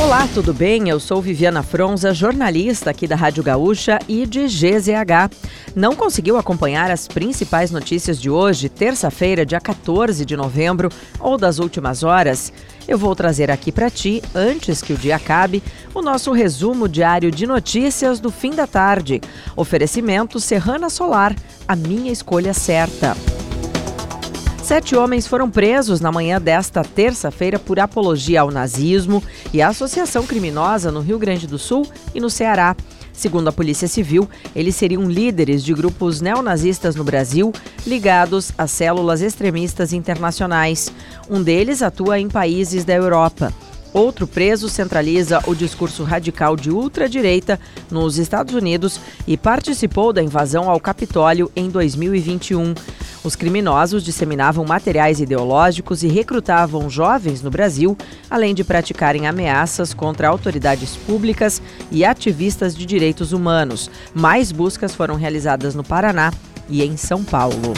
Olá, tudo bem? Eu sou Viviana Fronza, jornalista aqui da Rádio Gaúcha e de GZH. Não conseguiu acompanhar as principais notícias de hoje, terça-feira, dia 14 de novembro, ou das últimas horas? Eu vou trazer aqui para ti, antes que o dia acabe, o nosso resumo diário de notícias do fim da tarde. Oferecimento Serrana Solar, a minha escolha certa. Sete homens foram presos na manhã desta terça-feira por apologia ao nazismo e associação criminosa no Rio Grande do Sul e no Ceará. Segundo a Polícia Civil, eles seriam líderes de grupos neonazistas no Brasil ligados a células extremistas internacionais. Um deles atua em países da Europa. Outro preso centraliza o discurso radical de ultradireita nos Estados Unidos e participou da invasão ao Capitólio em 2021. Os criminosos disseminavam materiais ideológicos e recrutavam jovens no Brasil, além de praticarem ameaças contra autoridades públicas e ativistas de direitos humanos. Mais buscas foram realizadas no Paraná e em São Paulo.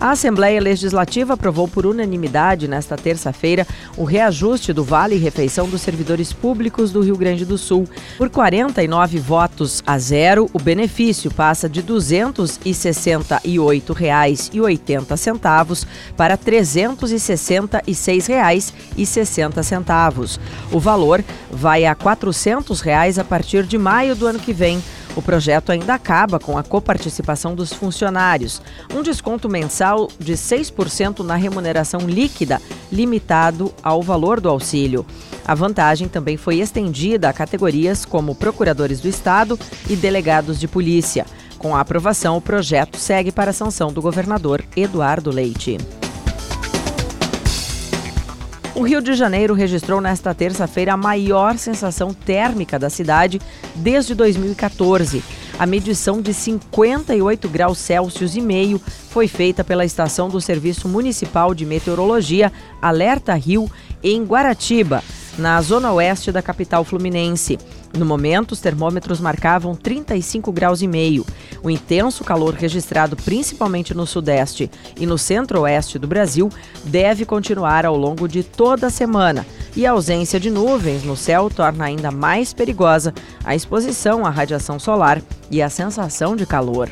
A Assembleia Legislativa aprovou por unanimidade nesta terça-feira o reajuste do Vale Refeição dos servidores públicos do Rio Grande do Sul. Por 49 votos a zero, o benefício passa de R$ 268,80 para R$ 366,60. O valor vai a 400 reais a partir de maio do ano que vem. O projeto ainda acaba com a coparticipação dos funcionários, um desconto mensal de 6% na remuneração líquida, limitado ao valor do auxílio. A vantagem também foi estendida a categorias como procuradores do Estado e delegados de polícia. Com a aprovação, o projeto segue para a sanção do governador Eduardo Leite. O Rio de Janeiro registrou nesta terça-feira a maior sensação térmica da cidade desde 2014. A medição de 58 graus Celsius e meio foi feita pela estação do Serviço Municipal de Meteorologia Alerta Rio em Guaratiba, na zona oeste da capital fluminense. No momento, os termômetros marcavam 35 graus e meio. O intenso calor registrado principalmente no sudeste e no centro-oeste do Brasil deve continuar ao longo de toda a semana. E a ausência de nuvens no céu torna ainda mais perigosa a exposição à radiação solar e a sensação de calor.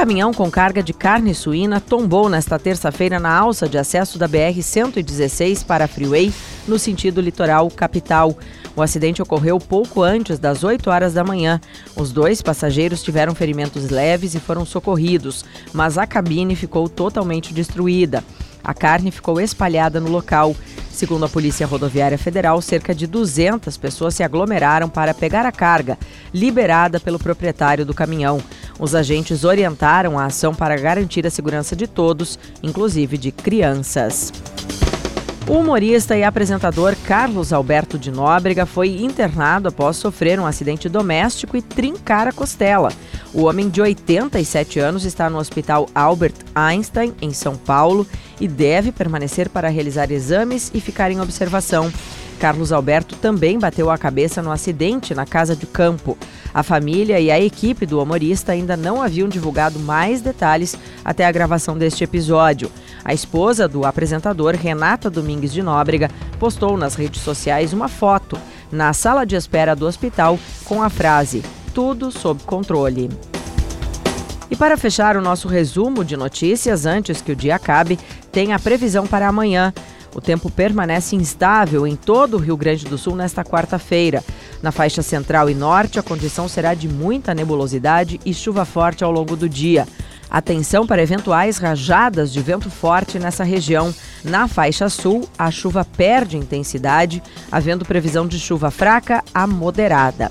Caminhão com carga de carne suína tombou nesta terça-feira na alça de acesso da BR-116 para a Freeway no sentido litoral capital. O acidente ocorreu pouco antes das 8 horas da manhã. Os dois passageiros tiveram ferimentos leves e foram socorridos, mas a cabine ficou totalmente destruída. A carne ficou espalhada no local. Segundo a Polícia Rodoviária Federal, cerca de 200 pessoas se aglomeraram para pegar a carga, liberada pelo proprietário do caminhão. Os agentes orientaram a ação para garantir a segurança de todos, inclusive de crianças. O humorista e apresentador Carlos Alberto de Nóbrega foi internado após sofrer um acidente doméstico e trincar a costela. O homem de 87 anos está no Hospital Albert Einstein, em São Paulo, e deve permanecer para realizar exames e ficar em observação. Carlos Alberto também bateu a cabeça no acidente na casa de campo. A família e a equipe do humorista ainda não haviam divulgado mais detalhes até a gravação deste episódio. A esposa do apresentador, Renata Domingues de Nóbrega, postou nas redes sociais uma foto na sala de espera do hospital com a frase: Tudo sob controle. E para fechar o nosso resumo de notícias, antes que o dia acabe, tem a previsão para amanhã. O tempo permanece instável em todo o Rio Grande do Sul nesta quarta-feira. Na faixa central e norte, a condição será de muita nebulosidade e chuva forte ao longo do dia. Atenção para eventuais rajadas de vento forte nessa região. Na faixa sul, a chuva perde intensidade, havendo previsão de chuva fraca a moderada.